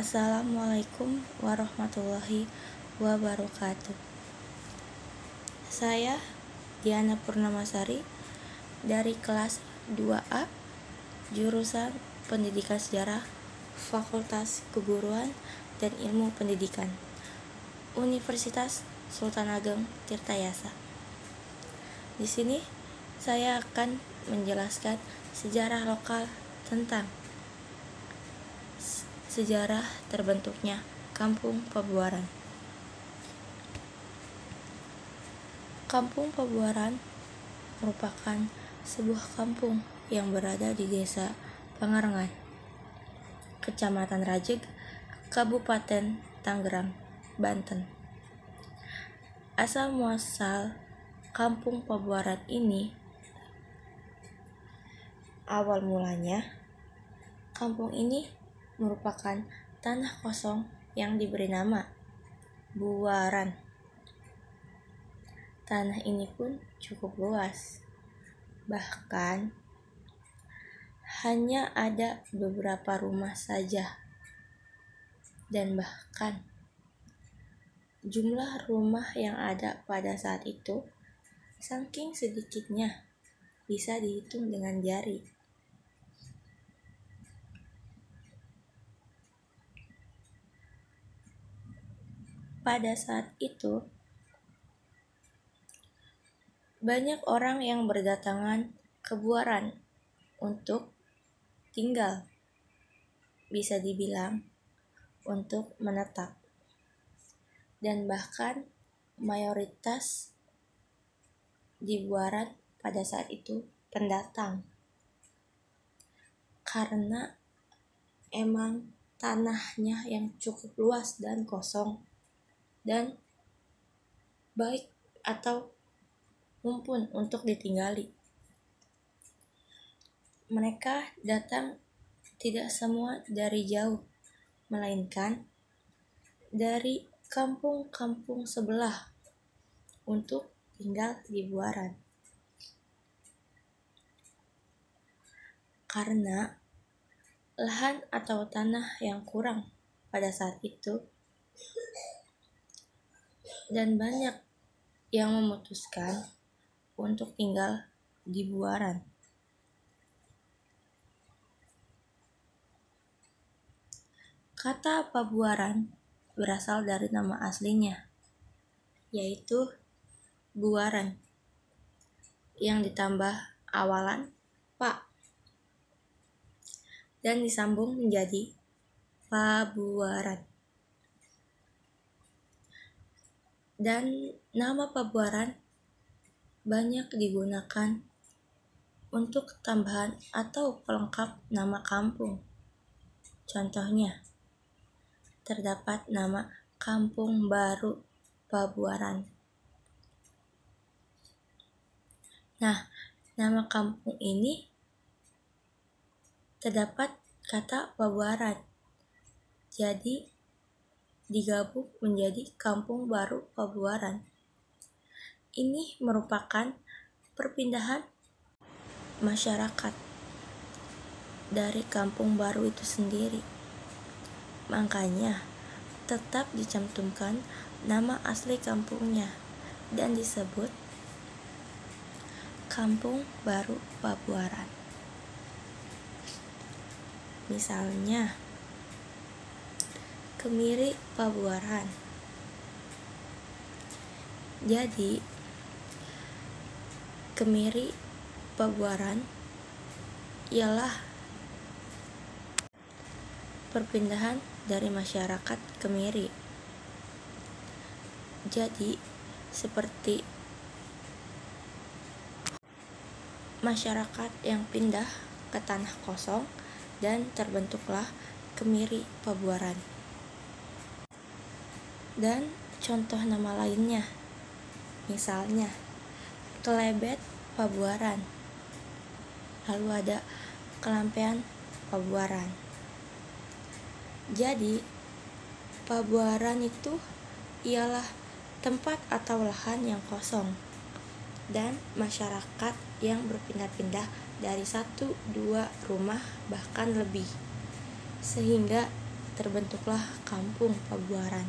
Assalamualaikum warahmatullahi wabarakatuh. Saya Diana Purnamasari dari kelas 2A jurusan Pendidikan Sejarah Fakultas Keguruan dan Ilmu Pendidikan Universitas Sultan Ageng Tirtayasa. Di sini saya akan menjelaskan sejarah lokal tentang sejarah terbentuknya Kampung Pabuaran. Kampung Pabuaran merupakan sebuah kampung yang berada di Desa Pangarengan, Kecamatan Rajeg, Kabupaten Tangerang, Banten. Asal muasal Kampung Pabuaran ini awal mulanya kampung ini merupakan tanah kosong yang diberi nama Buaran. Tanah ini pun cukup luas. Bahkan hanya ada beberapa rumah saja. Dan bahkan jumlah rumah yang ada pada saat itu saking sedikitnya bisa dihitung dengan jari. Pada saat itu, banyak orang yang berdatangan ke Buaran untuk tinggal, bisa dibilang untuk menetap, dan bahkan mayoritas di Buaran pada saat itu pendatang, karena emang tanahnya yang cukup luas dan kosong dan baik atau mumpun untuk ditinggali. Mereka datang tidak semua dari jauh, melainkan dari kampung-kampung sebelah untuk tinggal di Buaran. Karena lahan atau tanah yang kurang pada saat itu dan banyak yang memutuskan untuk tinggal di Buaran. Kata Pabuaran berasal dari nama aslinya, yaitu Buaran, yang ditambah awalan Pak dan disambung menjadi Pabuaran. Dan nama Pabuaran banyak digunakan untuk tambahan atau pelengkap nama kampung. Contohnya, terdapat nama Kampung Baru Pabuaran. Nah, nama kampung ini terdapat kata Pabuaran. Jadi, digabung menjadi Kampung Baru Pabuaran. Ini merupakan perpindahan masyarakat dari kampung baru itu sendiri. Makanya tetap dicantumkan nama asli kampungnya dan disebut Kampung Baru Pabuaran. Misalnya, Kemiri Pabuaran. Jadi, Kemiri Pabuaran ialah perpindahan dari masyarakat Kemiri. Jadi, seperti masyarakat yang pindah ke tanah kosong dan terbentuklah Kemiri Pabuaran dan contoh nama lainnya. Misalnya, kelebet pabuaran. Lalu ada kelampean pabuaran. Jadi, pabuaran itu ialah tempat atau lahan yang kosong dan masyarakat yang berpindah-pindah dari satu dua rumah bahkan lebih sehingga terbentuklah kampung Pabuaran.